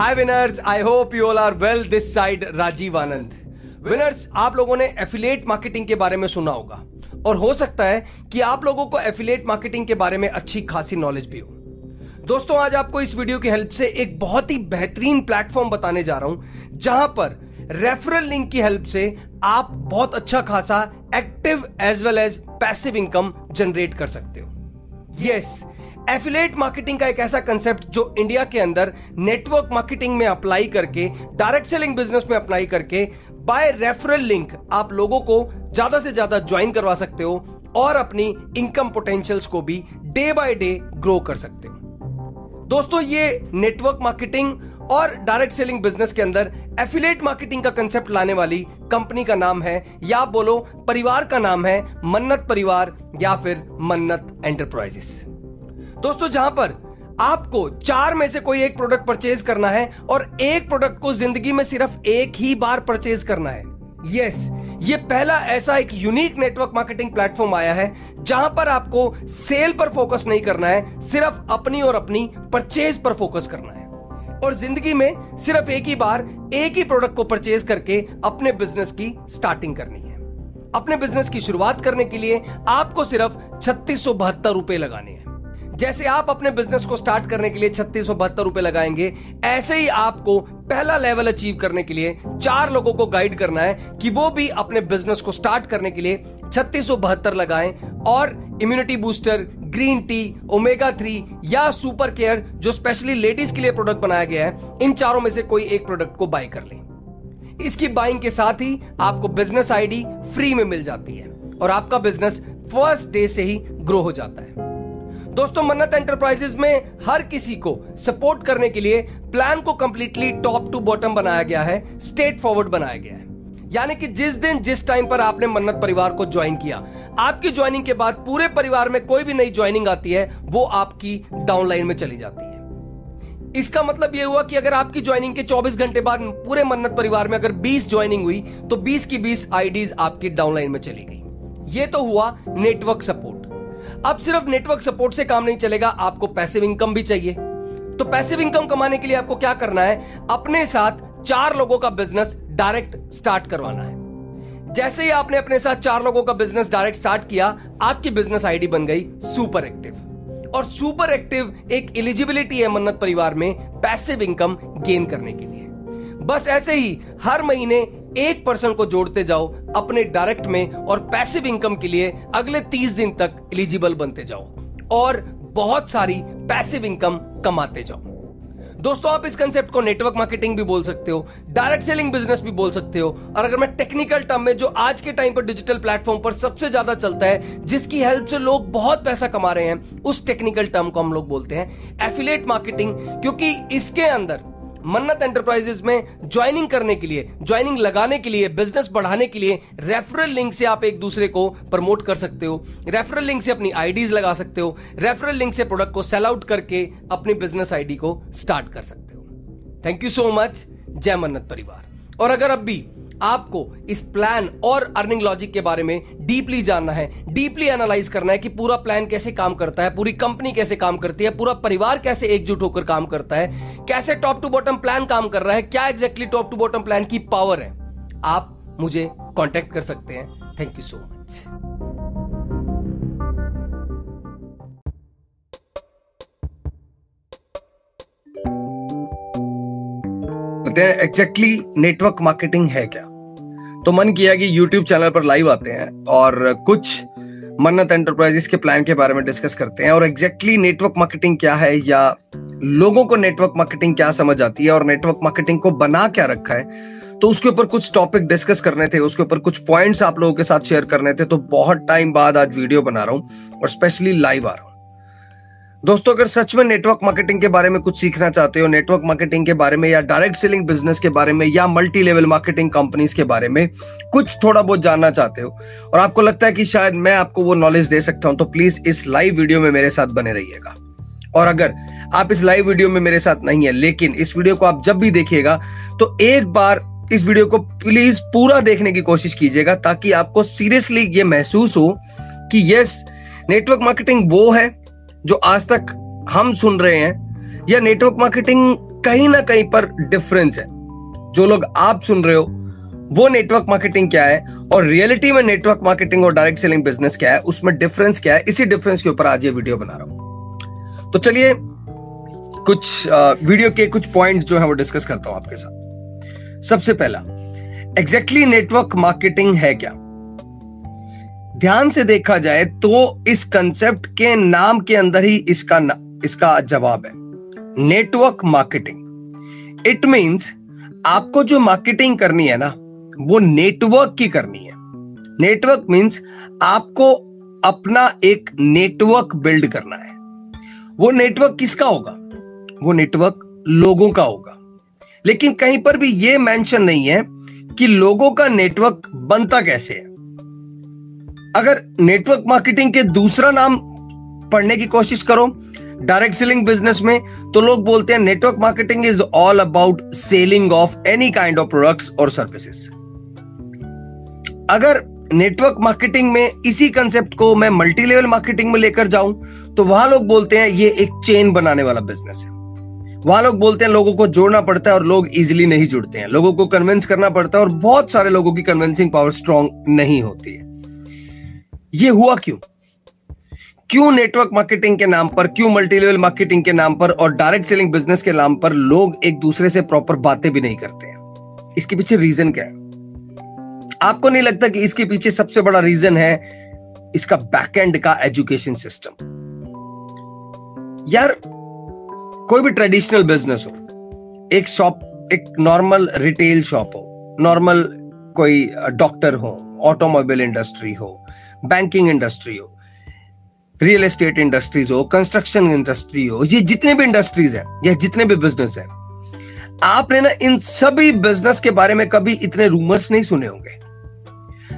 Hi winners I hope you all are well this side Rajeev Anand winners आप लोगों ने affiliate marketing के बारे में सुना होगा। और हो सकता है कि आप लोगों को एफिलेट मार्केटिंग के बारे में अच्छी खासी नॉलेज भी हो। दोस्तों आज आपको इस वीडियो की हेल्प से एक बहुत ही बेहतरीन प्लेटफॉर्म बताने जा रहा हूँ जहाँ पर रेफरल लिंक की हेल्प से आप बहुत अच्छा खासा active as well as passive income generate कर सकते हो। यस yes, एफिलेट मार्केटिंग का एक ऐसा कंसेप्ट जो इंडिया के अंदर नेटवर्क मार्केटिंग में अप्लाई करके डायरेक्ट सेलिंग बिज़नेस में अप्लाई करके बाय रेफरल लिंक आप लोगों को ज़्यादा से ज़्यादा ज्वाइन करवा सकते हो और अपनी इनकम पोटेंशियल्स को भी डे बाय डे ग्रो कर सकते हो। दोस्तों, ये नेटवर्क मार्केटिंग और डायरेक्ट सेलिंग बिज़नेस के अंदर एफिलेट मार्केटिंग का कंसेप्ट लाने वाली कंपनी का नाम है, या बोलो परिवार का नाम है, मन्नत परिवार या फिर मन्नत एंटरप्राइजेस दोस्तों, जहाँ पर आपको चार में से कोई एक प्रोडक्ट परचेज करना है और एक प्रोडक्ट को ज़िंदगी में सिर्फ़ एक ही बार परचेज करना है। यस ये पहला ऐसा एक यूनिक नेटवर्क मार्केटिंग प्लेटफॉर्म आया है, जहाँ पर आपको सेल पर फोकस नहीं करना है, सिर्फ़ अपनी और अपनी परचेज पर फोकस करना है। और ज़िंदगी में सिर्फ़ एक ही बार, एक ही प्रोडक्ट को परचेज करके अपने बिज़नेस की स्टार्टिंग करनी है। अपने बिज़नेस की शुरुआत करने के लिए आपको सिर्फ़ छत्तीस रुपए लगाने हैं। जैसे आप अपने बिज़नेस को स्टार्ट करने के लिए छत्तीस सौ बहत्तर रुपए लगाएँगे, ऐसे ही आपको पहला लेवल अचीव करने के लिए चार लोगों को गाइड करना है कि वो भी अपने बिज़नेस को स्टार्ट करने के लिए छत्तीस सौ बहत्तर लगाएँ और immunity booster green tea omega three या सुपर केयर जो स्पेशली लेडीज़ के लिए प्रोडक्ट बनाया गया है, इन चारों में से कोई एक प्रोडक्ट को बाय कर लें। इसकी बाइंग के साथ ही आपको बिज़नेस आईडी फ्री में मिल जाती है और आपका बिज़नेस फ़र्स्ट डे से ही ग्रो हो जाता है। दोस्तों, मन्नत एंटरप्राइजेस में हर किसी को सपोर्ट करने के लिए प्लान को कंप्लीटली टॉप टू बॉटम बनाया गया है स्टेट फॉरवर्ड बनाया गया है। यानी कि जिस दिन, जिस टाइम पर आपने मन्नत परिवार को ज्वाइन किया, आपकी ज्वाइनिंग के बाद पूरे परिवार में कोई भी नई ज्वाइनिंग आती है, वो आपकी डाउनलाइन में चली जाती है। इसका मतलब यह हुआ कि अगर आपकी ज्वाइनिंग के 24 घंटे बाद पूरे मन्नत परिवार में अगर 20 ज्वाइनिंग हुई तो 20 की 20 आईडीज आपकी डाउनलाइन में चली गई। ये तो हुआ नेटवर्क सपोर्ट अब सिर्फ़ नेटवर्क सपोर्ट से काम नहीं चलेगा, आपको पैसिव इनकम भी चाहिए। तो पैसिव इनकम कमाने के लिए आपको क्या करना है? अपने साथ चार लोगों का बिज़नेस डायरेक्ट स्टार्ट करवाना है। जैसे ही आपने अपने साथ चार लोगों का बिज़नेस डायरेक्ट स्टार्ट किया, आपकी बिज़नेस आईडी बन गई सुपर एक्टिव और सुपर एक्टिव एक एलिजिबिलिटी है मन्नत परिवार में पैसिव इनकम गेन करने के लिए। बस ऐसे ही हर महीने एक पर्सन को जोड़ते जाओ अपने डायरेक्ट में और पैसिव इनकम के लिए अगले तीस दिन तक एलिजिबल बनते जाओ और बहुत सारी पैसिव इनकम कमाते जाओ। दोस्तों, आप इस कंसेप्ट को नेटवर्क मार्केटिंग भी बोल सकते हो डायरेक्ट सेलिंग बिज़नेस भी बोल सकते हो, और अगर मैं टेक्निकल टर्म में, जो आज के टाइम पर डिजिटल प्लेटफॉर्म पर सबसे ज़्यादा चलता है, जिसकी हेल्प से लोग बहुत पैसा कमा रहे हैं, उस टेक्निकल टर्म को हम लोग बोलते हैं एफिलेट मार्केटिंग क्योंकि इसके अंदर मन्नत एंटरप्राइजेस में ज्वाइनिंग करने के लिए ज्वाइनिंग लगाने के लिए बिज़नेस बढ़ाने के लिए रेफरल लिंक से आप एक दूसरे को प्रमोट कर सकते हो। रेफरल लिंक से अपनी आईडीज लगा सकते हो। रेफरल लिंक से प्रोडक्ट को सेल आउट करके अपनी बिज़नेस आईडी को स्टार्ट कर सकते हो। थैंक यू सो मच जय मन्नत परिवार। और अगर अब भी आपको इस प्लान और अर्निंग लॉजिक के बारे में डीपली जानना है। डीपली एनालाइज करना है कि पूरा प्लान कैसे काम करता है, पूरी कंपनी कैसे काम करती है, पूरा परिवार कैसे एकजुट होकर काम करता है, कैसे टॉप टू बॉटम प्लान काम कर रहा है, क्या exactly top to bottom plan की पावर है। आप मुझे कॉन्टेक्ट कर सकते हैं। Thank you so much exactly network marketing है क्या? तो मन किया कि यूट्यूब चैनल पर लाइव आते हैं और कुछ मन्नत एंटरप्राइजेस के प्लान के बारे में डिस्कस करते हैं और एग्जैक्टली नेटवर्क मार्केटिंग क्या है या लोगों को नेटवर्क मार्केटिंग क्या समझ आती है और नेटवर्क मार्केटिंग को बना क्या रखा है तो उसके ऊपर कुछ टॉपिक डिस्कस करने थे, उसके ऊपर कुछ पॉइंट्स आप लोगों के साथ शेयर करने थे तो बहुत टाइम बाद आज वीडियो बना रहा हूँ और स्पेशली लाइव आ रहा हूँ। दोस्तों, अगर सच में नेटवर्क मार्केटिंग के बारे में कुछ सीखना चाहते हो नेटवर्क मार्केटिंग के बारे में या डायरेक्ट सेलिंग बिज़नेस के बारे में या मल्टी लेवल मार्केटिंग कंपनीज़ के बारे में कुछ थोड़ा बहुत जानना चाहते हो और आपको लगता है कि शायद मैं आपको वो नॉलेज दे सकता हूँ तो प्लीज़ इस लाइव वीडियो में मेरे साथ बने रहिएगा। और अगर आप इस लाइव वीडियो में मेरे साथ नहीं है, लेकिन इस वीडियो को आप जब भी देखिएगा तो एक बार इस वीडियो को प्लीज़ पूरा देखने की कोशिश कीजिएगा ताकि आपको सीरियसली ये महसूस हो कि यस नेटवर्क मार्केटिंग वो है जो आज तक हम सुन रहे हैं या नेटवर्क मार्केटिंग कहीं ना कहीं पर डिफरेंस है। जो लोग आप सुन रहे हो, वो नेटवर्क मार्केटिंग क्या है और रियलिटी में नेटवर्क मार्केटिंग और डायरेक्ट सेलिंग बिज़नेस क्या है, उसमें डिफरेंस क्या है, इसी डिफरेंस के ऊपर आज ये वीडियो बना रहा हूँ। तो चलिए, कुछ वीडियो के कुछ पॉइंट जो है वो डिस्कस करता हूँ आपके साथ। सबसे पहला एग्जैक्टली नेटवर्क मार्केटिंग है क्या? ध्यान से देखा जाए तो इस कंसेप्ट के नाम के अंदर ही इसका इसका जवाब है। नेटवर्क मार्केटिंग इट मींस आपको जो मार्केटिंग करनी है ना, वो नेटवर्क की करनी है। नेटवर्क मींस आपको अपना एक नेटवर्क बिल्ड करना है। वो नेटवर्क किसका होगा? वो नेटवर्क लोगों का होगा। लेकिन कहीं पर भी ये मेंशन नहीं है कि लोगों का नेटवर्क बनता कैसे है। अगर नेटवर्क मार्केटिंग के दूसरा नाम पढ़ने की कोशिश करो डायरेक्ट सेलिंग बिज़नेस में तो लोग बोलते हैं network marketing is all about selling of any kind of products और सर्विसेज़ अगर नेटवर्क मार्केटिंग में इसी कंसेप्ट को मैं मल्टी लेवल मार्केटिंग में लेकर जाऊँ तो वहाँ लोग बोलते हैं, ये एक चेन बनाने वाला बिज़नेस है। वहाँ लोग बोलते हैं, लोगों को जोड़ना पड़ता है और लोग इजिली नहीं जुड़ते हैं। लोगों को कन्विंस करना पड़ता है और बहुत सारे लोगों की कन्विंसिंग पावर स्ट्रांग नहीं होती है। ये हुआ क्यों? क्यों नेटवर्क मार्केटिंग के नाम पर, क्यों मल्टी लेवल मार्केटिंग के नाम पर और डायरेक्ट सेलिंग बिज़नेस के नाम पर लोग एक दूसरे से प्रॉपर बातें भी नहीं करते हैं? इसके पीछे रीजन क्या है? आपको नहीं लगता कि इसके पीछे सबसे बड़ा रीजन है इसका बैकएंड का एजुकेशन सिस्टम यार, कोई भी ट्रेडिशनल बिज़नेस हो, एक शॉप एक नॉर्मल रिटेल शॉप हो नॉर्मल कोई डॉक्टर हो ऑटोमोबाइल इंडस्ट्री हो बैंकिंग इंडस्ट्री हो रियल एस्टेट इंडस्ट्रीज़ हो कंस्ट्रक्शन इंडस्ट्री हो, ये जितने भी इंडस्ट्रीज़ हैं, या जितने भी बिज़नेस हैं, आपने ना इन सभी बिज़नेस के बारे में कभी इतने रूमर्स नहीं सुने होंगे।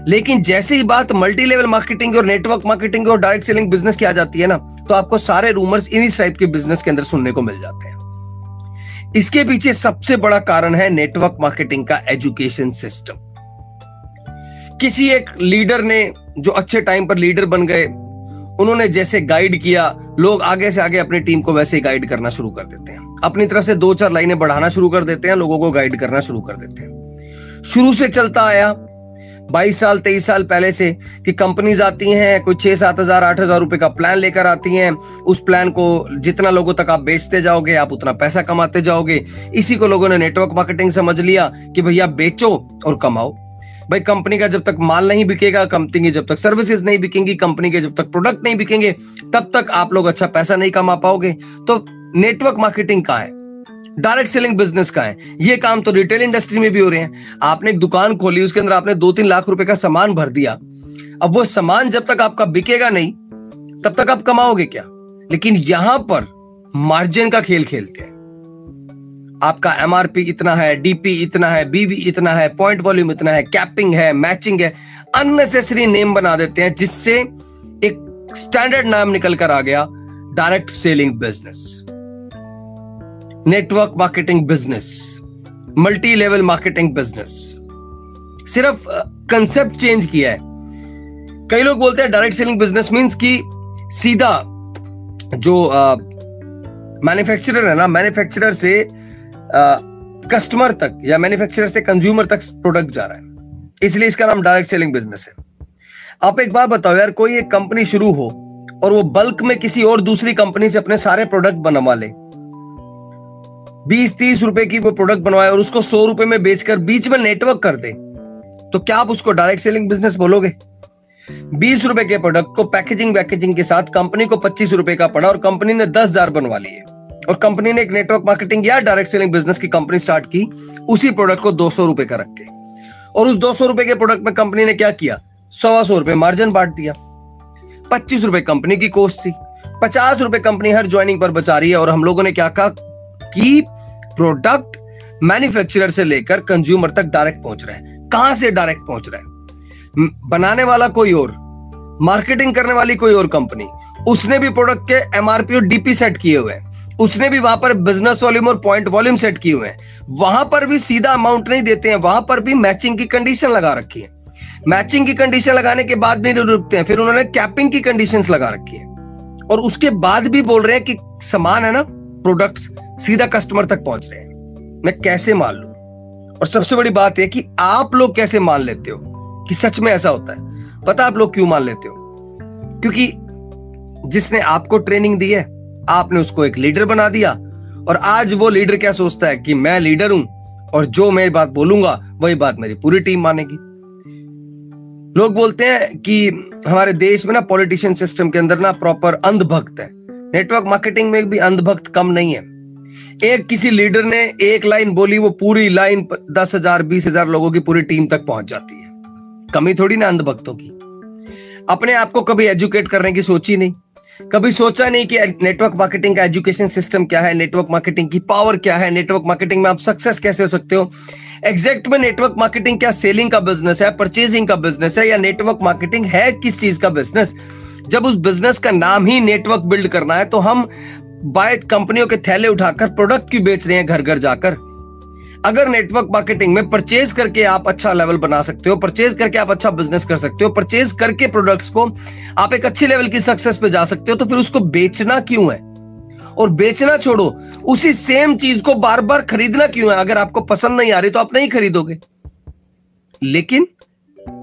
लेकिन जैसे ही बात मल्टी लेवल मार्केटिंग और नेटवर्क मार्केटिंग और डायरेक्ट सेलिंग बिज़नेस की आ जाती है ना तो आपको सारे रूमर्स इन्हीं टाइप के बिज़नेस के अंदर सुनने को मिल जाते हैं। इसके पीछे सबसे बड़ा कारण है नेटवर्क मार्केटिंग का एजुकेशन सिस्टम किसी एक लीडर ने जो अच्छे टाइम पर लीडर बन गए, उन्होंने जैसे गाइड किया, लोग आगे से आगे अपनी टीम को वैसे ही गाइड करना शुरू कर देते हैं। अपनी तरफ़ से दो चार लाइनें बढ़ाना शुरू कर देते हैं, लोगों को गाइड करना शुरू कर देते हैं। शुरू से चलता आया, बाईस साल, तेईस साल पहले से कि कंपनीज़ आती हैं, कोई छह, सात हज़ार, आठ हज़ार रुपए का प्लान लेकर आती हैं। उस प्लान को जितना लोगों तक आप बेचते जाओगे, आप उतना पैसा कमाते जाओगे। इसी को लोगों ने नेटवर्क मार्केटिंग समझ लिया कि भैया बेचो और कमाओ। भाई कंपनी का जब तक माल नहीं बिकेगा कंपनी की जब तक सर्विसेज़ नहीं बिकेंगी कंपनी के जब तक प्रोडक्ट नहीं बिकेंगे, तब तक आप लोग अच्छा पैसा नहीं कमा पाओगे। तो नेटवर्क मार्केटिंग का है? डायरेक्ट सेलिंग बिज़नेस का है? ये काम तो रिटेल इंडस्ट्री में भी हो रहे हैं। आपने एक दुकान खोली, उसके अंदर आपने दो तीन लाख रुपए का सामान भर दिया। अब वो सामान जब तक आपका बिकेगा नहीं, तब तक आप कमाओगे क्या? लेकिन यहाँ पर मार्जिन का खेल खेलते हैं। आपका एमआरपी इतना है डीपी इतना है बीबी इतना है पॉइंट वॉल्यूम इतना है कैपिंग है मैचिंग है अननेसेसरी नेम बना देते हैं, जिससे एक स्टैंडर्ड नाम निकल कर आ गया direct selling business network marketing business multi level marketing business सिर्फ़ कंसेप्ट चेंज किया है। कई लोग बोलते हैं डायरेक्ट सेलिंग बिज़नेस मींस कि सीधा जो मैन्युफैक्चरर है ना मैन्युफैक्चरर से कस्टमर तक या मैन्युफैक्चरर से कंज्यूमर तक प्रोडक्ट जा रहा है। इसलिए इसका नाम डायरेक्ट सेलिंग बिज़नेस है। आप एक बात बताओ यार, कोई एक कंपनी शुरू हो और वो बल्क में किसी और दूसरी कंपनी से अपने सारे प्रोडक्ट बनवा ले। बीस तीस रुपए की वो प्रोडक्ट बनवाए और उसको सौ रुपए में बेचकर बीच में नेटवर्क कर दे तो क्या आप उसको डायरेक्ट सेलिंग बिज़नेस बोलोगे? बीस रुपए के प्रोडक्ट को पैकेजिंग वैकेजिंग के साथ कंपनी को पच्चीस रुपए का पड़ा और कंपनी ने दस हज़ार बनवा लिए। और कंपनी ने एक नेटवर्क मार्केटिंग या डायरेक्ट सेलिंग बिज़नेस की कंपनी स्टार्ट की, उसी प्रोडक्ट को दो सौ रुपए का रख के। और उस दो सौ रुपए के प्रोडक्ट में कंपनी ने क्या किया? सवा सौ रुपए मार्जिन बांट दिया। पच्चीस रुपए कंपनी की कोस्ट थी। पचास रुपए कंपनी हर ज्वाइनिंग पर बचा रही है और हम लोगों ने क्या कहा कि प्रोडक्ट मैन्युफैक्चरर से लेकर कंज्यूमर तक डायरेक्ट पहुँच रहा है। कहाँ से डायरेक्ट पहुँच रहा है? बनाने वाला कोई और मार्केटिंग करने वाली कोई और कंपनी उसने भी प्रोडक्ट के एमआरपी और डीपी सेट किए हुए हैं। उसने भी वहाँ पर बिज़नेस वॉल्यूम और पॉइंट वॉल्यूम सेट किए हुए हैं। वहाँ पर भी सीधा अमाउंट नहीं देते हैं, वहाँ पर भी मैचिंग की कंडीशन लगा रखी है। मैचिंग की कंडीशन लगाने के बाद भी रुकते हैं, फिर उन्होंने कैपिंग की कंडीशंस लगा रखी है। और उसके बाद भी बोल रहे हैं कि समान है ना प्रोडक्ट्स सीधा कस्टमर तक पहुँच रहे हैं। मैं कैसे मान लू? और सबसे बड़ी बात यह कि आप लोग कैसे मान लेते हो कि सच में ऐसा होता है? पता आप लोग क्यों मान लेते हो? क्योंकि जिसने आपको ट्रेनिंग दी है आपने उसको एक लीडर बना दिया। और आज वो लीडर क्या सोचता है कि मैं लीडर हूँ और जो मैं बात बोलूँगा, वही बात मेरी पूरी टीम मानेगी। लोग बोलते हैं कि हमारे देश में ना पॉलिटिशियन सिस्टम के अंदर ना प्रॉपर अंधभक्त है। नेटवर्क मार्केटिंग में भी अंधभक्त कम नहीं है। एक किसी लीडर ने एक लाइन बोली, वो पूरी लाइन दस हज़ार, बीस हज़ार लोगों की पूरी टीम तक पहुँच जाती है। कमी थोड़ी ना अंधभक्तों की। अपने आप को कभी एजुकेट करने की सोची नहीं। कभी सोचा नहीं कि नेटवर्क मार्केटिंग का एजुकेशन सिस्टम क्या है नेटवर्क मार्केटिंग की पावर क्या है नेटवर्क मार्केटिंग में आप सक्सेस कैसे हो सकते हो? एग्जैक्ट में नेटवर्क मार्केटिंग क्या सेलिंग का बिज़नेस है परचेजिंग का बिज़नेस है, या नेटवर्क मार्केटिंग है किस चीज़ का बिज़नेस जब उस बिज़नेस का नाम ही नेटवर्क बिल्ड करना है तो हम बाय कंपनियों के थैले उठाकर प्रोडक्ट क्यों बेच रहे हैं घर घर जाकर? अगर नेटवर्क मार्केटिंग में परचेज करके आप अच्छा लेवल बना सकते हो परचेज करके आप अच्छा बिज़नेस कर सकते हो परचेज करके प्रोडक्ट्स को आप एक अच्छे लेवल की सक्सेस पे जा सकते हो तो फिर उसको बेचना क्यों है? और बेचना छोड़ो, उसी सेम चीज़ को बार बार खरीदना क्यों है? अगर आपको पसंद नहीं आ रही तो आप नहीं खरीदोगे। लेकिन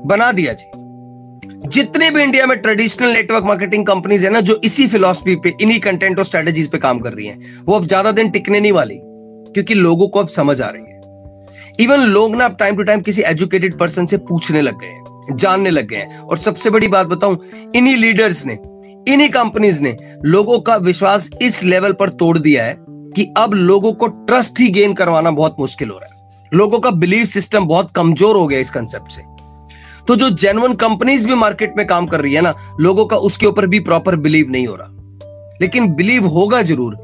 बना दिया जी। जितने भी इंडिया में ट्रेडिशनल नेटवर्क मार्केटिंग कंपनीज़ है ना, जो इसी फिलोसफी पे, इन्हीं कंटेंट और स्ट्रेटेजीज पे काम कर रही हैं, वो अब ज़्यादा दिन टिकने नहीं वाली। क्योंकि लोगों को अब समझ आ रही है। इवन लोग ना अब टाइम टू टाइम किसी एजुकेटेड पर्सन से पूछने लग गए हैं, जानने लग गए हैं। और सबसे बड़ी बात बताऊँ, इन्हीं लीडर्स ने, इन्हीं कंपनीज़ ने लोगों का विश्वास इस लेवल पर तोड़ दिया है कि अब लोगों को ट्रस्ट ही गेन करवाना बहुत मुश्किल हो रहा है। लोगों का बिलीव सिस्टम बहुत कमज़ोर हो गया इस कंसेप्ट से। तो जो जेनुअन कंपनीज़ भी मार्केट में काम कर रही है ना, लोगों का उसके ऊपर भी प्रॉपर बिलीव नहीं हो रहा। लेकिन बिलीव होगा ज़रूर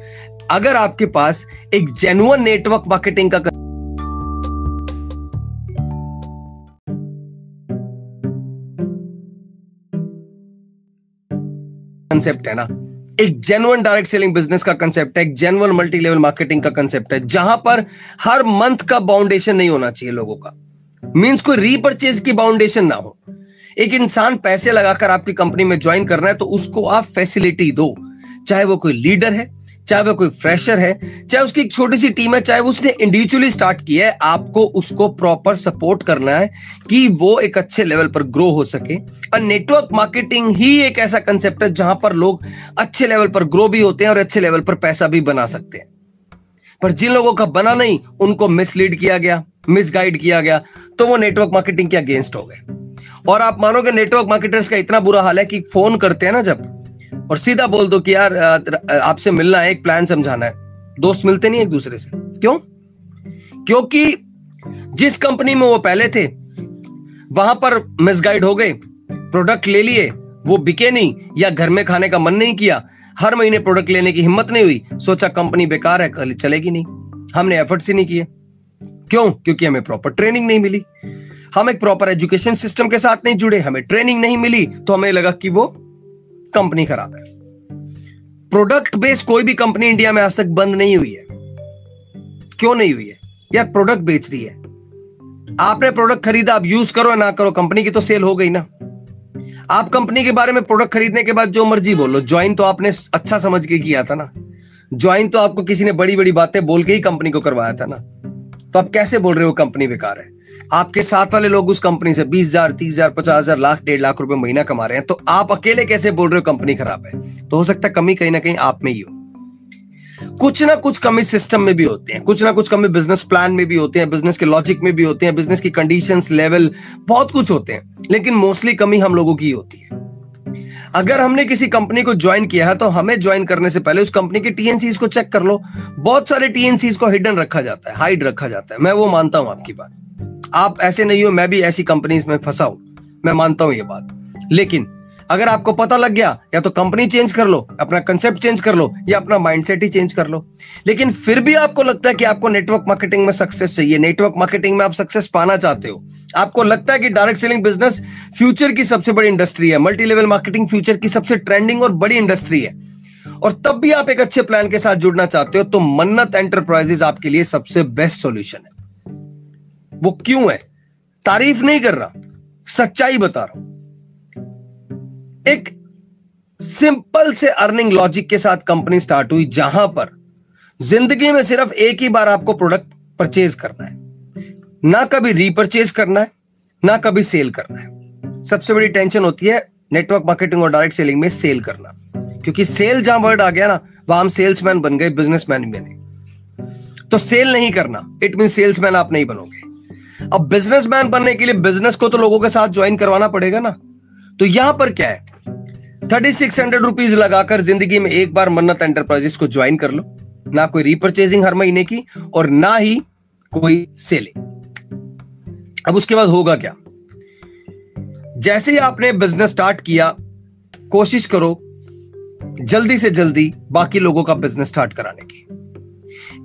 अगर आपके पास एक जेनुअन नेटवर्क मार्केटिंग का कंसेप्ट है ना, एक जेनुअन डायरेक्ट सेलिंग बिज़नेस का कंसेप्ट है, एक जेनुअन मल्टी लेवल मार्केटिंग का कंसेप्ट है, जहाँ पर हर मंथ का बाउंडेशन नहीं होना चाहिए लोगों का। मींस कोई रीपर्चेज की बाउंडेशन ना हो। एक इंसान पैसे लगाकर आपकी कंपनी में ज्वाइन करना है तो उसको आप फैसिलिटी दो, चाहे वो कोई लीडर है चाहे वो कोई फ्रेशर है, चाहे उसकी एक छोटी सी टीम है, चाहे उसने इंडिविजुअली स्टार्ट किया है, आपको उसको प्रॉपर सपोर्ट करना है कि वो एक अच्छे लेवल पर ग्रो हो सके। और नेटवर्क मार्केटिंग ही एक ऐसा कंसेप्ट है जहाँ पर लोग अच्छे लेवल पर ग्रो भी होते हैं और अच्छे लेवल पर पैसा भी बना सकते हैं। पर जिन लोगों का बना नहीं, उनको मिसलीड किया गया मिसगाइड किया गया तो वो नेटवर्क मार्केटिंग के अगेंस्ट हो गए। और आप मानोगे नेटवर्क मार्केटर्स का इतना बुरा हाल है कि फ़ोन करते हैं ना जब और सीधा बोल दो कि यार आपसे मिलना है, एक प्लान समझाना है। दोस्त मिलते नहीं एक दूसरे से। क्यों? क्योंकि जिस कंपनी में वो पहले थे, वहाँ पर मिसगाइड हो गए प्रोडक्ट ले लिए, वो बिके नहीं, या घर में खाने का मन नहीं किया, हर महीने प्रोडक्ट लेने की हिम्मत नहीं हुई, सोचा कंपनी बेकार है चलेगी नहीं। हमने एफर्ट्स ही नहीं किए। क्यों? क्योंकि हमें प्रॉपर ट्रेनिंग नहीं मिली। हम एक प्रॉपर एजुकेशन सिस्टम के साथ नहीं जुड़े, हमें ट्रेनिंग नहीं मिली तो हमें लगा कि वो कंपनी खराब है। प्रोडक्ट बेस्ड कोई भी कंपनी इंडिया में आज तक बंद नहीं हुई है। क्यों नहीं हुई है? यार प्रोडक्ट बेच रही है। आपने प्रोडक्ट खरीदा, आप यूज़ करो ना करो कंपनी की तो सेल हो गई ना। आप कंपनी के बारे में प्रोडक्ट खरीदने के बाद जो मर्ज़ी बोलो ज्वाइन तो आपने अच्छा समझ के किया था ना। ज्वाइन तो आपको किसी ने बड़ी बड़ी बातें बोल के ही कंपनी को करवाया था ना। तो आप कैसे बोल रहे हो कंपनी बेकार है? आपके साथ वाले लोग उस कंपनी से बीस हज़ार, तीस हज़ार, पचास हज़ार, लाख, डेढ़ लाख रुपए महीना कमा रहे हैं तो आप अकेले कैसे बोल रहे हो कंपनी खराब है? तो हो सकता है कमी कहीं ना कहीं आप में ही हो। कुछ ना कुछ कमी सिस्टम में भी होते हैं, कुछ ना कुछ कमी बिज़नेस प्लान में भी होते हैं बिज़नेस के लॉजिक में भी होते हैं बिज़नेस की कंडीशंस लेवल बहुत कुछ होते हैं, लेकिन मोस्टली कमी हम लोगों की होती है। अगर हमने किसी कंपनी को ज्वाइन किया है तो हमें ज्वाइन करने से पहले उस कंपनी के टीएनसीज को चेक कर लो। बहुत सारे टीएनसीज को हिडन रखा जाता है हाइड रखा जाता है, मैं वो मानता हूँ आपकी बात। आप ऐसे नहीं हो, मैं भी ऐसी कंपनीज़ में फंसा हूँ। मैं मानता हूँ ये बात। लेकिन अगर आपको पता लग गया, या तो कंपनी चेंज कर लो, अपना कंसेप्ट चेंज कर लो, या अपना माइंडसेट ही चेंज कर लो। लेकिन फिर भी आपको लगता है कि आपको नेटवर्क मार्केटिंग में सक्सेस चाहिए। नेटवर्क मार्केटिंग में आप सक्सेस पाना चाहते हो। आपको लगता है कि डायरेक्ट सेलिंग बिज़नेस फ्यूचर की सबसे बड़ी इंडस्ट्री है। मल्टी लेवल मार्केटिंग फ्यूचर की सबसे ट्रेंडिंग और बड़ी इंडस्ट्री है। और तब भी आप एक अच्छे प्लान के साथ जुड़ना चाहते हो तो मन्नत एंटरप्राइजेस आपके लिए सबसे बेस्ट सोल्यूशन है। वो क्यों है? तारीफ़ नहीं कर रहा, सच्चाई बता रहा हूँ। एक सिंपल से अर्निंग लॉजिक के साथ कंपनी स्टार्ट हुई जहाँ पर ज़िंदगी में सिर्फ़ एक ही बार आपको प्रोडक्ट परचेज करना है। ना कभी रीपरचेज करना है, ना कभी सेल करना है। सबसे बड़ी टेंशन होती है नेटवर्क मार्केटिंग और डायरेक्ट सेलिंग में सेल करना। क्योंकि सेल जहाँ वर्ड आ गया ना, वहाँ हम सेल्समैन बन गए बिजनेसमैन बने। तो सेल नहीं करना इट मीन सेल्समैन आप नहीं बनोगे। अब बिजनेसमैन बनने के लिए बिज़नेस को तो लोगों के साथ ज्वाइन करवाना पड़ेगा ना। तो यहाँ पर क्या है? थर्टी सिक्स हंड्रेड रुपीज़ लगाकर ज़िंदगी में एक बार मन्नत एंटरप्राइजेस को ज्वाइन कर लो। ना कोई रिपर्चेजिंग हर महीने की और ना ही कोई सेलिंग अब उसके बाद होगा क्या? जैसे ही आपने बिज़नेस स्टार्ट किया, कोशिश करो जल्दी से जल्दी बाकी लोगों का बिज़नेस स्टार्ट कराने की।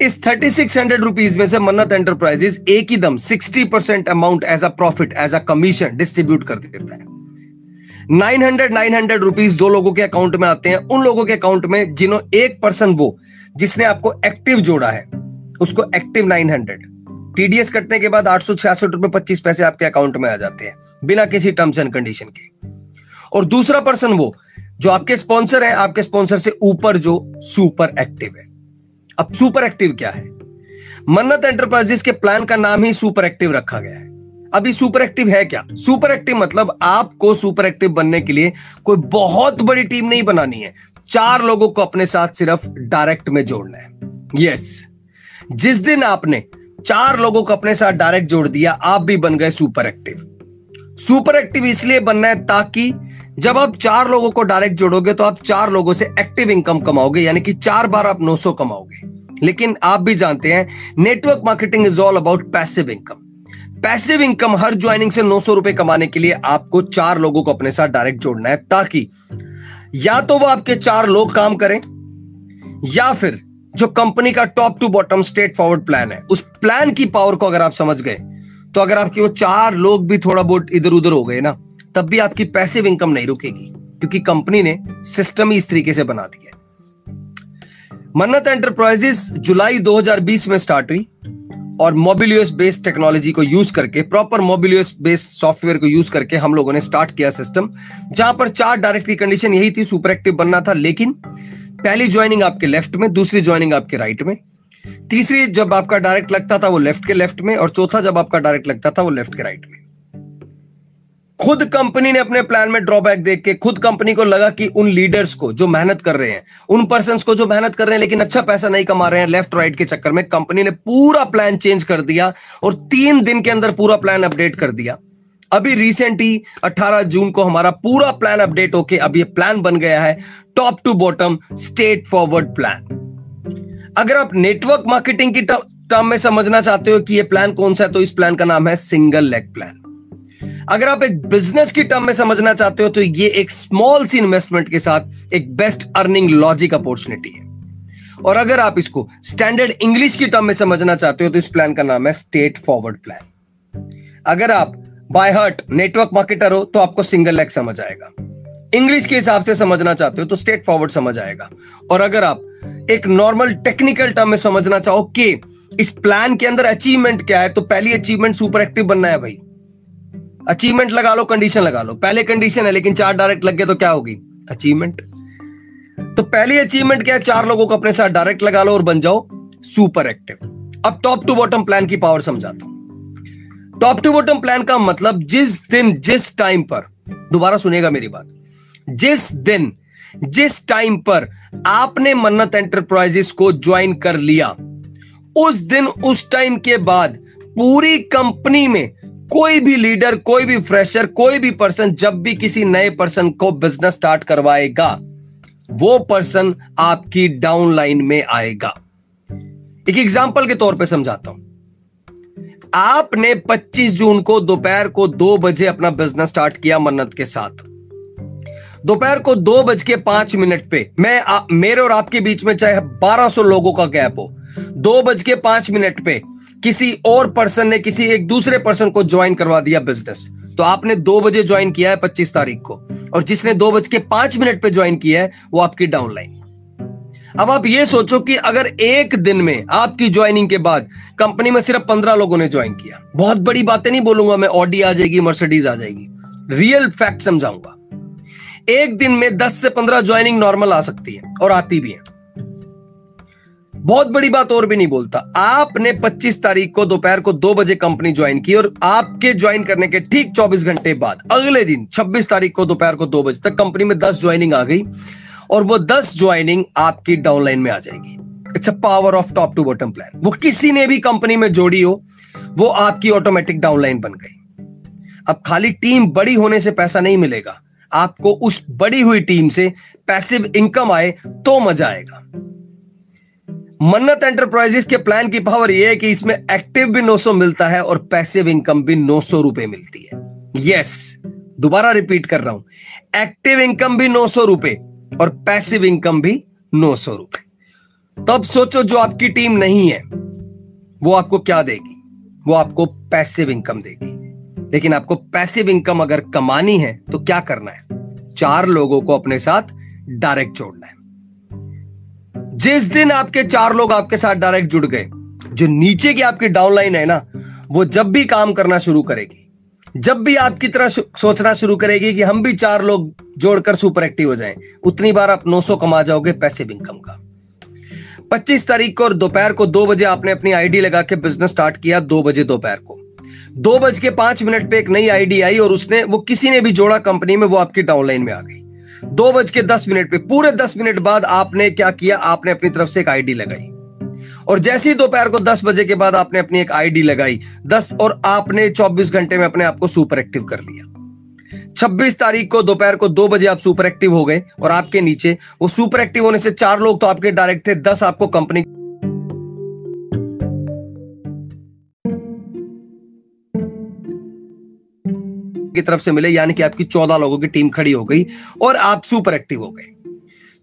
इस थर्टी सिक्स हंड्रेड रुपीज़ में से मन्नत एंटरप्राइजेस एक ही दम sixty percent amount as a profit as a commission distribute कर देता है। Nine hundred nine hundred rupees दो लोगों के अकाउंट में आते हैं। उन लोगों के अकाउंट में जिन्हों एक पर्सन वो, जिसने आपको एक्टिव जोड़ा है, उसको एक्टिव नाइन हंड्रेड। टीडीएस कटने के बाद आठ सौ छियासठ रुपए पच्चीस पैसे आपके अकाउंट में आ जाते हैं, बिना किसी टर्म्स एंड कंडीशन के। और दूसरा पर्सन वो, जो आपके स्पॉन्सर है, आपके स्पॉन्सर से ऊपर जो सुपर एक्टिव है। अब सुपर एक्टिव क्या है? मन्नत एंटरप्राइजेस के प्लान का नाम ही सुपर एक्टिव रखा गया है। अभी सुपर एक्टिव है क्या? सुपर एक्टिव मतलब आपको सुपर एक्टिव बनने के लिए कोई बहुत बड़ी टीम नहीं बनानी है। चार लोगों को अपने साथ सिर्फ़ डायरेक्ट में जोड़ना है। यस। जिस दिन आपने चार लोगों को अपने साथ डायरेक्ट जोड़ दिया, आप भी बन गए सुपर एक्टिव सुपर एक्टिव इसलिए बनना है ताकि जब आप चार लोगों को डायरेक्ट जोड़ोगे तो आप चार लोगों से एक्टिव इनकम कमाओगे, यानी कि चार बार आप 900 कमाओगे। लेकिन आप भी जानते हैं network marketing is all about passive income passive income her joining से नौ सौ रुपए कमाने के लिए आपको चार लोगों को अपने साथ डायरेक्ट जोड़ना है, ताकि या तो वो आपके चार लोग काम करें, या फिर जो कंपनी का top to bottom straightforward plan है, उस प्लान की पावर को अगर आप समझ गए तो अगर आपके वो चार लोग भी थोड़ा बहुत इधर उधर हो गए ना तब भी आपकी पैसिव इनकम नहीं रुकेगी, क्योंकि कंपनी ने सिस्टम ही इस तरीके से बना दिया मन्नत एंटरप्राइजेस जुलाई 2020 में स्टार्ट हुई और मोबिलियस बेस्ड टेक्नोलॉजी को यूज़ करके प्रॉपर मोबिलियस बेस्ड सॉफ्टवेयर को यूज़ करके हम लोगों ने स्टार्ट किया सिस्टम जहाँ पर चार डायरेक्ट की कंडीशन यही थी सुपर एक्टिव बनना था, लेकिन पहली ज्वाइनिंग आपके लेफ़्ट में, दूसरी ज्वाइनिंग आपके राइट में। तीसरी जब आपका डायरेक्ट लगता था, वो लेफ़्ट के लेफ़्ट में, और चौथा जब आपका डायरेक्ट लगता था, वो लेफ़्ट के राइट में। खुद कंपनी ने अपने प्लान में ड्रॉबैक देख के खुद कंपनी को लगा कि उन लीडर्स को जो मेहनत कर रहे हैं, उन पर्सन को जो मेहनत कर रहे हैं, लेकिन अच्छा पैसा नहीं कमा रहे हैं लेफ़्ट राइट के चक्कर में कंपनी ने पूरा प्लान चेंज कर दिया और तीन दिन के अंदर पूरा प्लान अपडेट कर दिया। अभी रिसेंट ही 18 जून को हमारा पूरा प्लान अपडेट होके अब ये प्लान बन गया है top to bottom straightforward plan अगर आप नेटवर्क मार्केटिंग की टर्म में समझना चाहते हो कि ये प्लान कौन सा है तो इस प्लान का नाम है सिंगल लेग प्लान अगर आप एक बिज़नेस की टर्म में समझना चाहते हो तो ये एक स्मॉल सी इन्वेस्टमेंट के साथ एक बेस्ट अर्निंग लॉजिक अपॉर्चुनिटी है। और अगर आप इसको स्टैंडर्ड इंग्लिश की टर्म में समझना चाहते हो तो इस प्लान का नाम है स्टेट फॉरवर्ड प्लान अगर आप बाय हर्ट नेटवर्क मार्केटर हो तो आपको सिंगल लेग समझ आएगा। इंग्लिश के हिसाब से समझना चाहते हो तो स्टेट फॉरवर्ड समझ आएगा। और अगर आप एक नॉर्मल टेक्निकल टर्म में समझना चाहो कि इस प्लान के अंदर अचीवमेंट क्या है तो पहली अचीवमेंट सुपर एक्टिव बनना है भाई। अचीवमेंट लगा लो कंडीशन लगा लो। पहले कंडीशन है, लेकिन चार डायरेक्ट लग गए तो क्या होगी? अचीवमेंट तो पहली अचीवमेंट क्या है? चार लोगों को अपने साथ डायरेक्ट लगा लो और बन जाओ सुपर एक्टिव अब टॉप टू बॉटम प्लान की पावर समझाता हूँ। टॉप टू बॉटम प्लान का मतलब जिस दिन, जिस टाइम पर, दोबारा सुनेगा मेरी बात। जिस दिन, जिस टाइम पर आपने मन्नत एंटरप्राइजेस को ज्वाइन कर लिया, उस दिन, उस टाइम के बाद पूरी कंपनी में कोई भी लीडर कोई भी फ्रेशर कोई भी पर्सन जब भी किसी नए पर्सन को बिज़नेस स्टार्ट करवाएगा वो पर्सन आपकी डाउन लाइन में आएगा। एक एग्जांपल के तौर पे समझाता हूँ। आपने 25 जून को दोपहर को दो बजे अपना बिज़नेस स्टार्ट किया मन्नत के साथ। दोपहर को दो बज के पाँच मिनट पे मैं आ, मेरे और आपके बीच में चाहे 1200 लोगों का गैप हो दो बज के पाँच मिनट पे किसी और पर्सन ने किसी एक दूसरे पर्सन को ज्वाइन करवा दिया बिज़नेस तो आपने दो बजे ज्वाइन किया है पच्चीस तारीख को। और जिसने दो बज के पाँच मिनट पे ज्वाइन किया है, वो आपकी डाउनलाइन अब आप ये सोचो कि अगर एक दिन में आपकी ज्वाइनिंग के बाद कंपनी में सिर्फ़ पंद्रह लोगों ने ज्वाइन किया, बहुत बड़ी बातें नहीं बोलूँगा मैं ऑडी आ जाएगी मर्सिडीज आ जाएगी। रियल फैक्ट समझाऊँगा। एक दिन में दस से पंद्रह ज्वाइनिंग नॉर्मल आ सकती है और आती भी है। बहुत बड़ी बात और भी नहीं बोलता। आपने 25 तारीख को दोपहर को दो बजे कंपनी ज्वाइन की और आपके ज्वाइन करने के ठीक 24 घंटे बाद, अगले दिन 26 तारीख को दोपहर को दो बजे तक कंपनी में 10 ज्वाइनिंग आ गई और वो 10 ज्वाइनिंग आपकी डाउनलाइन में आ जाएगी। It's a power of top to bottom plan वो किसी ने भी कंपनी में जोड़ी हो, वो आपकी ऑटोमेटिक डाउनलाइन बन गई। अब खाली टीम बड़ी होने से पैसा नहीं मिलेगा। आपको उस बड़ी हुई टीम से पैसिव इनकम आए तो मज़ा आएगा। मन्नत एंटरप्राइजेस के प्लान की पावर यह है कि इसमें एक्टिव भी 900 मिलता है और पैसिव इनकम भी 900 रुपए मिलती है। यस दोबारा रिपीट कर रहा हूँ। एक्टिव इनकम भी 900 रुपए और पैसिव इनकम भी 900 रुपए। तब सोचो जो आपकी टीम नहीं है, वो आपको क्या देगी? वो आपको पैसिव इनकम देगी। लेकिन आपको पैसिव इनकम अगर कमानी है तो क्या करना है? चार लोगों को अपने साथ डायरेक्ट जोड़ना है। जिस दिन आपके चार लोग आपके साथ डायरेक्ट जुड़ गए, जो नीचे की आपकी डाउनलाइन है ना, वो जब भी काम करना शुरू करेगी, जब भी आपकी तरह सोचना शुरू करेगी कि हम भी चार लोग जोड़कर सुपर एक्टिव हो जाएँ, उतनी बार आप 900 कमा जाओगे पैसे भी इनकम का। 25 तारीख को और दोपहर को दो बजे आपने अपनी आईडी लगा के बिज़नेस स्टार्ट किया दो बजे दोपहर को। दो बज के पाँच मिनट पे एक नई आईडी आई और उसने, वो किसी ने भी जोड़ा कंपनी में, वो आपकी डाउनलाइन में आ गई। दो बज के दस मिनट पे, पूरे दस मिनट बाद आपने क्या किया? आपने अपनी तरफ़ से एक आईडी लगाई। और जैसे ही दोपहर को दस बजे के बाद आपने अपनी एक आईडी लगाई, दस और आपने चौबीस घंटे में अपने आप को सुपर एक्टिव कर लिया। छब्बीस तारीख को दोपहर को दो बजे आप सुपर एक्टिव हो गए और आपके नीचे, वो सुपर एक्टिव होने से चार लोग तो आपके डायरेक्ट थे, दस आपको कंपनी की तरफ़ से मिले, यानी कि आपकी चौदह लोगों की टीम खड़ी हो गई और आप सुपर एक्टिव हो गए।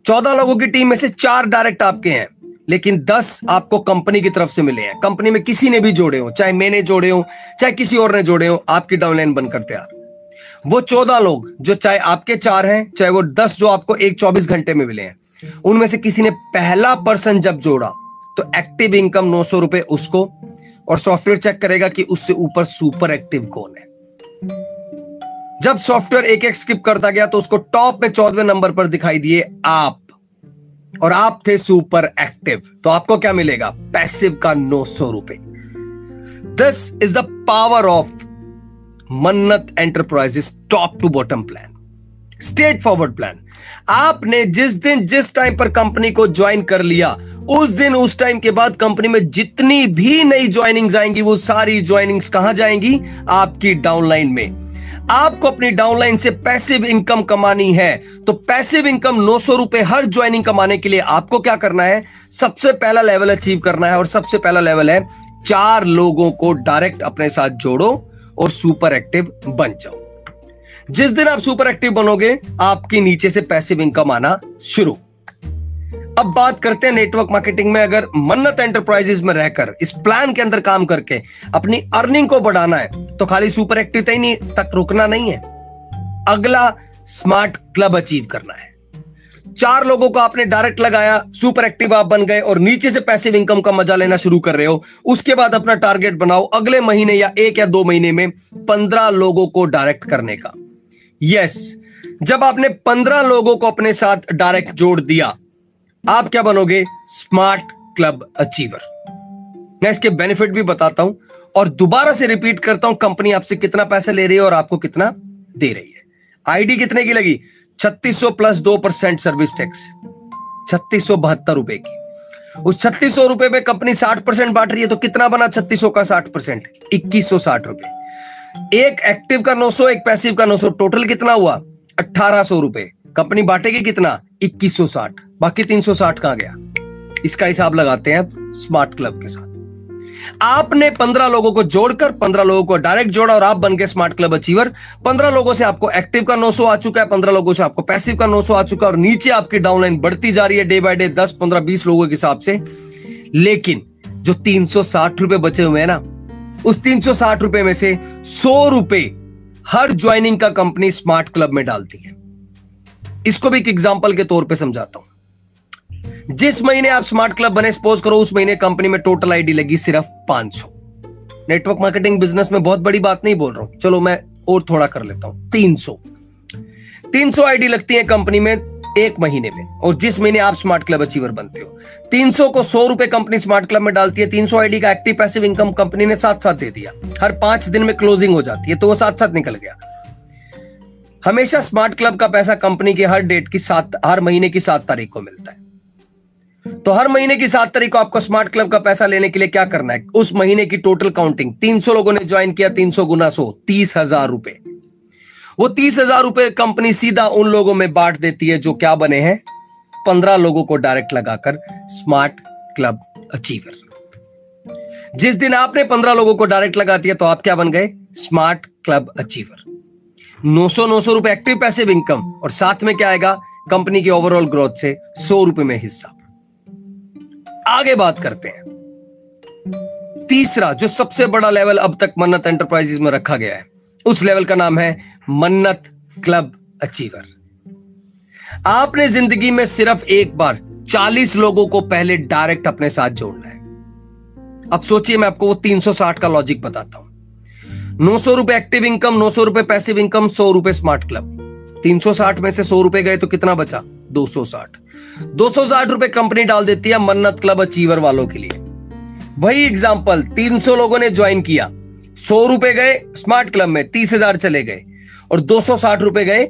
चौदह लोगों की टीम में से चार डायरेक्ट आपके हैं, लेकिन दस आपको कंपनी की तरफ़ से मिले हैं। कंपनी में किसी ने भी जोड़े हो, चाहे मैंने जोड़े हो, चाहे किसी और ने जोड़े हो, आपकी डाउनलाइन बनकर तैयार। वो चौदह लोग, जो चाहे आपके चार हैं, चाहे वो दस जो आपको एक चौबीस घंटे में मिले हैं, उनमें से किसी ने पहला पर्सन जब जोड़ा तो एक्टिव इनकम नौ सौ रुपए उसको, और सॉफ्टवेयर चेक करेगा कि उससे ऊपर सुपर एक्टिव कौन है। जब सॉफ्टवेयर एक एक स्किप करता गया तो उसको टॉप में चौदवे नंबर पर दिखाई दिए आप। और आप थे सुपर एक्टिव। तो आपको क्या मिलेगा? पैसिव का नौ सौ रुपए। This is the power of Mannat enterprises top to bottom plan. Straightforward plan आपने जिस दिन, जिस टाइम पर कंपनी को ज्वाइन कर लिया, उस दिन, उस टाइम के बाद कंपनी में जितनी भी नई ज्वाइनिंग्स आएँगी, वो सारी ज्वाइनिंग्स कहाँ जाएँगी? आपकी डाउनलाइन में। आपको अपनी डाउनलाइन से पैसिव इनकम कमानी है। तो पैसिव इनकम नौ सौ रुपए हर ज्वाइनिंग कमाने के लिए आपको क्या करना है? सबसे पहला लेवल अचीव करना है और सबसे पहला लेवल है चार लोगों को डायरेक्ट अपने साथ जोड़ो और सुपर एक्टिव बन जाओ। जिस दिन आप सुपर एक्टिव बनोगे, आपके नीचे से पैसिव इनकम आना शुरू। अब बात करते हैं नेटवर्क मार्केटिंग में, अगर मन्नत एंटरप्राइजेस में रहकर, इस प्लान के अंदर काम करके अपनी अर्निंग को बढ़ाना है तो खाली सुपर एक्टिव तक नहीं, तक रुकना नहीं है। अगला स्मार्ट क्लब अचीव करना है। चार लोगों को आपने डायरेक्ट लगाया सुपर एक्टिव आप बन गए और नीचे से पैसिव इनकम का मज़ा लेना शुरू कर रहे हो। उसके बाद अपना टारगेट बनाओ, अगले महीने या एक या दो महीने में पंद्रह लोगों को डायरेक्ट करने का। यस जब आपने पंद्रह लोगों को अपने साथ डायरेक्ट जोड़ दिया आप क्या बनोगे? स्मार्ट क्लब अचीवर मैं इसके बेनिफिट भी बताता हूँ और दोबारा से रिपीट करता हूँ कंपनी आपसे कितना पैसा ले रही है और आपको कितना दे रही है। आईडी कितने की लगी? 3600 प्लस दो परसेंट सर्विस टैक्स छत्तीस रुपए की। उस छत्तीस रुपए में कंपनी साठ परसेंट बांट रही है तो कितना बना छत्तीस का साठ परसेंट? इक्कीस रुपए। एक एक्टिव का नौ सौ, एक पैसिव का नौ सौ। टोटल कितना हुआ? अट्ठारह सौ रुपए। कंपनी बांटेगी कितना? इक्कीस सौ साठ। बाकी 360 कहाँ गया? इसका हिसाब लगाते हैं स्मार्ट क्लब के साथ। आपने 15 लोगों को जोड़कर 15 लोगों को डायरेक्ट जोड़ा और आप बन गए स्मार्ट क्लब अचीवर। 15 लोगों से आपको एक्टिव का 900 आ चुका है 15 लोगों से आपको पैसिव का 900 आ चुका है और नीचे आपकी डाउनलाइन बढ़ती जा रही है डे बाय डे 10 15 20 लोगों के हिसाब से। लेकिन जो तीन रुपए बचे हुए हैं ना, उस तीन रुपए में से सौ रुपए हर ज्वाइनिंग का कंपनी स्मार्ट क्लब में डालती है। इसको भी एक एग्ज़ाम्पल के तौर पर समझाता हूँ। जिस महीने आप स्मार्ट क्लब बने सपोज़ करो उस महीने कंपनी में टोटल आईडी लगी सिर्फ़ 500 नेटवर्क मार्केटिंग बिज़नेस में बहुत बड़ी बात नहीं बोल रहा हूँ। चलो मैं और थोड़ा कर लेता हूँ। 300 300 आईडी लगती है कंपनी में एक महीने में, और जिस महीने आप स्मार्ट क्लब अचीवर बनते हो। 300 को सौ रुपए कंपनी स्मार्ट क्लब में डालती है 300 आईडी का एक्टिव पैसिव इनकम कंपनी ने साथ साथ दे दिया। हर पाँच दिन में क्लोजिंग हो जाती है तो वो साथ साथ निकल गया। हमेशा स्मार्ट क्लब का पैसा कंपनी के हर डेट की सात, हर महीने की सात तारीख को मिलता है। तो हर महीने की सात तारीख को आपको स्मार्ट क्लब का पैसा लेने के लिए क्या करना है? उस महीने की टोटल काउंटिंग 300 लोगों ने ज्वाइन किया 300 गुना सो, तीस हज़ार रुपए। वो तीस हज़ार रुपए कंपनी सीधा उन लोगों में बांट देती है जो क्या बने हैं? पंद्रह लोगों को डायरेक्ट लगाकर स्मार्ट क्लब अचीवर जिस दिन आपने पंद्रह लोगों को डायरेक्ट लगा दिया तो आप क्या बन गए? स्मार्ट क्लब अचीवर नौ सौ नौ सौ रुपए एक्टिव पैसिव इनकम और साथ में क्या आएगा? कंपनी की ओवरऑल ग्रोथ से सौ रुपए में हिस्सा। आगे बात करते हैं। तीसरा, जो सबसे बड़ा लेवल अब तक मन्नत एंटरप्राइजेस में रखा गया है, उस लेवल का नाम है मन्नत क्लब अचीवर आपने ज़िंदगी में सिर्फ़ एक बार 40 लोगों को पहले डायरेक्ट अपने साथ जोड़ना है। अब सोचिए, मैं आपको वो 360 का लॉजिक बताता हूँ। नौ सौ रुपए एक्टिव इनकम नौ सौ रुपए पैसिव इनकम सौ रुपए स्मार्ट क्लब 360 में से सौ रुपए गए तो कितना बचा? 260 260 रुपए कंपनी डाल देती है मन्नत क्लब अचीवर वालों के लिए। वही एग्ज़ाम्पल तीन सौ लोगों ने ज्वाइन किया। सौ रुपए गए स्मार्ट क्लब में, तीस हज़ार चले गए। और दो सौ साठ रुपए गए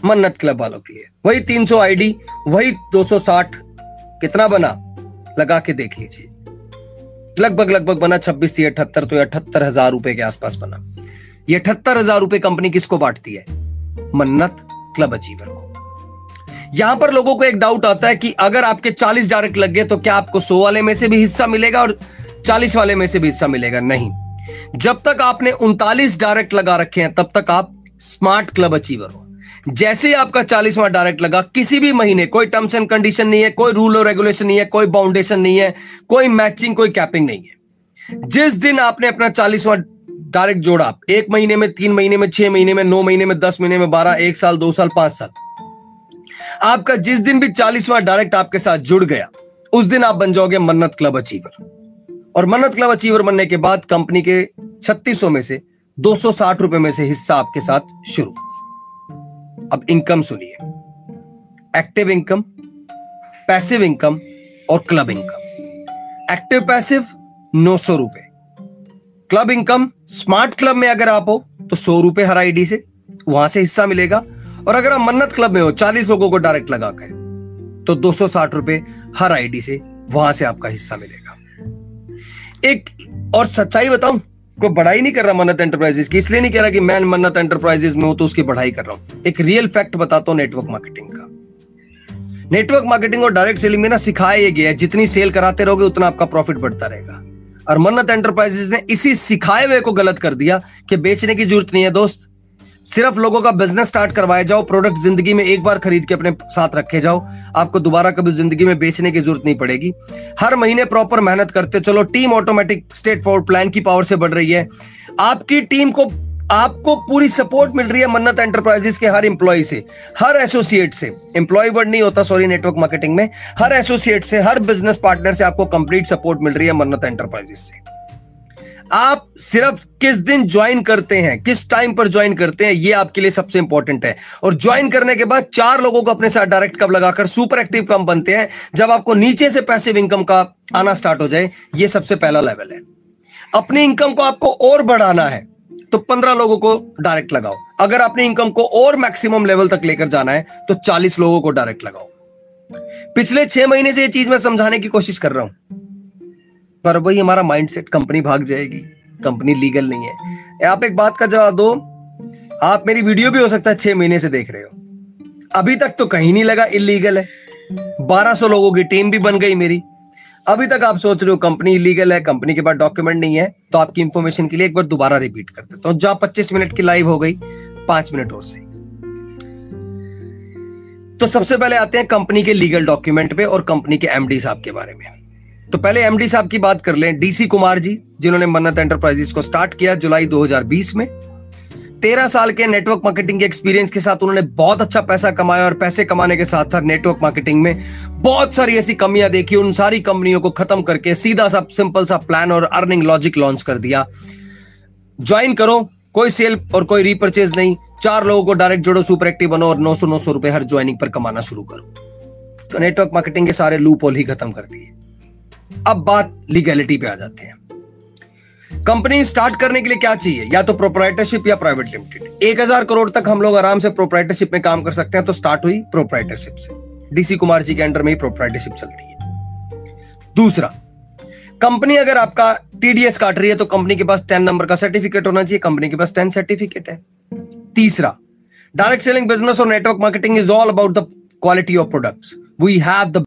मन्नत क्लब वालों के लिए। वही तीन सौ आईडी वही दो सौ साठ कितना बना? लगा के देख लीजिए। लगभग लगभग बना छब्बीस थी अठहत्तर तो अठहत्तर हज़ार रुपए के आसपास बना। ये अठहत्तर हज़ार रुपए कंपनी किसको बांटती है? मन्नत क्लब अचीवर को। यहाँ पर लोगों को एक डाउट आता है कि अगर आपके 40 डायरेक्ट लग गए तो क्या आपको 100 वाले में से भी हिस्सा मिलेगा और 40 वाले में से भी हिस्सा मिलेगा? नहीं। जब तक आपने उनतालीस डायरेक्ट लगा रखे हैं, तब तक आप स्मार्ट क्लब अचीवर हो। जैसे ही आपका चालीसवां डायरेक्ट लगा, किसी भी महीने, कोई टर्म्स एंड कंडीशन नहीं है, कोई रूल और रेगुलेशन नहीं है, कोई बाउंडेशन नहीं है, कोई मैचिंग कोई कैपिंग नहीं है। जिस दिन आपने अपना चालीसवां डायरेक्ट जोड़ा, एक महीने में, तीन महीने में, छह महीने में, नौ महीने में, दस महीने में, बारह, एक साल, दो साल, पाँच साल, आपका जिस दिन भी चालीसवां डायरेक्ट आपके साथ जुड़ गया, उस दिन आप बन जाओगे मन्नत क्लब अचीवर और मन्नत क्लब अचीवर बनने के बाद कंपनी के छत्तीसों में से दो सौ साठ रुपए में से हिस्सा आपके साथ शुरू। अब इनकम सुनिए। एक्टिव इनकम, पैसिव इनकम और क्लब इनकम। एक्टिव पैसिव, नौ सौ रुपए। क्लब इनकम, स्मार्ट क्लब में अगर आप हो तो सौ रुपए हर आईडी से, वहाँ से हिस्सा मिलेगा। और अगर आप मन्नत क्लब में हो, चालीस लोगों को डायरेक्ट लगाकर तो दो सौ साठ रुपए हर आईडी से, वहाँ से आपका हिस्सा मिलेगा। एक और सच्चाई बताऊँ कोई बढ़ाई नहीं कर रहा मन्नत एंटरप्राइजेस की, इसलिए नहीं कह रहा कि मैं मन्नत एंटरप्राइजेस में हूँ तो उसकी बढ़ाई कर रहा हूँ। एक रियल फैक्ट बताता हूँ नेटवर्क मार्केटिंग का। नेटवर्क मार्केटिंग और डायरेक्ट सेलिंग में ना सिखाया गया जितनी सेल कराते रहोगे, उतना आपका प्रॉफिट बढ़ता रहेगा। और मन्नत एंटरप्राइजेस ने इसी सिखाए हुए को गलत कर दिया कि बेचने की ज़रूरत नहीं है, दोस्त। सिर्फ़ लोगों का बिज़नेस स्टार्ट करवाए जाओ प्रोडक्ट ज़िंदगी में एक बार खरीद के अपने साथ रखे जाओ। आपको दोबारा कभी ज़िंदगी में बेचने की ज़रूरत नहीं पड़ेगी। हर महीने प्रॉपर मेहनत करते चलो team automatic straight forward plan की पावर से बढ़ रही है। आपकी टीम को, आपको पूरी सपोर्ट मिल रही है मन्नत एंटरप्राइजेस के हर इंप्लॉय से, हर एसोसिएट से। इंप्लॉय वर्ड नहीं होता सॉरी नेटवर्क मार्केटिंग में। हर एसोसिएट से, हर बिज़नेस पार्टनर से आपको कंप्लीट सपोर्ट मिल रही है मन्नत एंटरप्राइजेस से। आप सिर्फ़ किस दिन ज्वाइन करते हैं, किस टाइम पर ज्वाइन करते हैं, ये आपके लिए सबसे इंपॉर्टेंट है। और ज्वाइन करने के बाद चार लोगों को अपने साथ डायरेक्ट कब लगाकर सुपर एक्टिव कम बनते हैं, जब आपको नीचे से पैसिव इनकम का आना स्टार्ट हो जाए, ये सबसे पहला लेवल है। अपनी इनकम को आपको और बढ़ाना है तो पंद्रह लोगों को डायरेक्ट लगाओ। अगर अपनी इनकम को और मैक्सिमम लेवल तक लेकर जाना है तो चालीस लोगों को डायरेक्ट लगाओ। पिछले छह महीने से ये चीज़ मैं समझाने की कोशिश कर रहा हूँ। पर वही हमारा माइंडसेट कंपनी भाग जाएगी। कंपनी लीगल नहीं है। आप एक बात का जवाब दो। आप मेरी वीडियो भी हो सकता है छह महीने से देख रहे हो। अभी तक तो कहीं नहीं लगा इलीगल है। 1200 लोगों की टीम भी बन गई मेरी। अभी तक आप सोच रहे हो कंपनी इलीगल है कंपनी के पास डॉक्यूमेंट नहीं है तो आपकी इंफॉर्मेशन के लिए एक बार दोबारा रिपीट कर देता हूँ जहाँ 25 मिनट की लाइव हो गई, पाँच मिनट और से तो सबसे पहले आते हैं कंपनी के लीगल डॉक्यूमेंट पे और कंपनी के एमडी साहब के बारे में। तो पहले एमडी साहब की बात कर लें। डीसी कुमार जी, जिन्होंने मन्नत एंटरप्राइजेस को स्टार्ट किया जुलाई 2020 में। तेरह साल के नेटवर्क मार्केटिंग के एक्सपीरियंस के साथ उन्होंने बहुत अच्छा पैसा कमाया और पैसे कमाने के साथ साथ नेटवर्क मार्केटिंग में बहुत सारी ऐसी कमियाँ देखी। उन सारी कंपनियों को खत्म करके सीधा सा सिंपल सा प्लान और अर्निंग लॉजिक लॉन्च कर दिया। ज्वाइन करो, कोई सेल और कोई रिपर्चेज नहीं। चार लोगों को डायरेक्ट जोड़ो सुपर एक्टिव बनो और नौ सौ नौ सौ रुपए हर ज्वाइनिंग पर कमाना शुरू करो। तो नेटवर्क मार्केटिंग के सारे लूप होल ही खत्म कर दिए। अब बात लीगैलिटी पे आ जाते हैं। कंपनी स्टार्ट करने के लिए क्या चाहिए? या तो प्रोपराइटरशिप या प्राइवेट लिमिटेड एक हज़ार करोड़ तक हम लोग आराम से प्रोपराइटरशिप में काम कर सकते हैं तो स्टार्ट हुई प्रोपराइटरशिप से। डीसी कुमार जी के अंडर में ही प्रोपराइटरशिप चलती है। दूसरा कंपनी अगर आपका टीडीएस काट रही है तो कंपनी के पास टेन नंबर का सर्टिफिकेट होना चाहिए कंपनी के पास टेन सर्टिफिकेट है। तीसरा डायरेक्ट सेलिंग बिज़नेस और network marketing is all about the quality of products we have the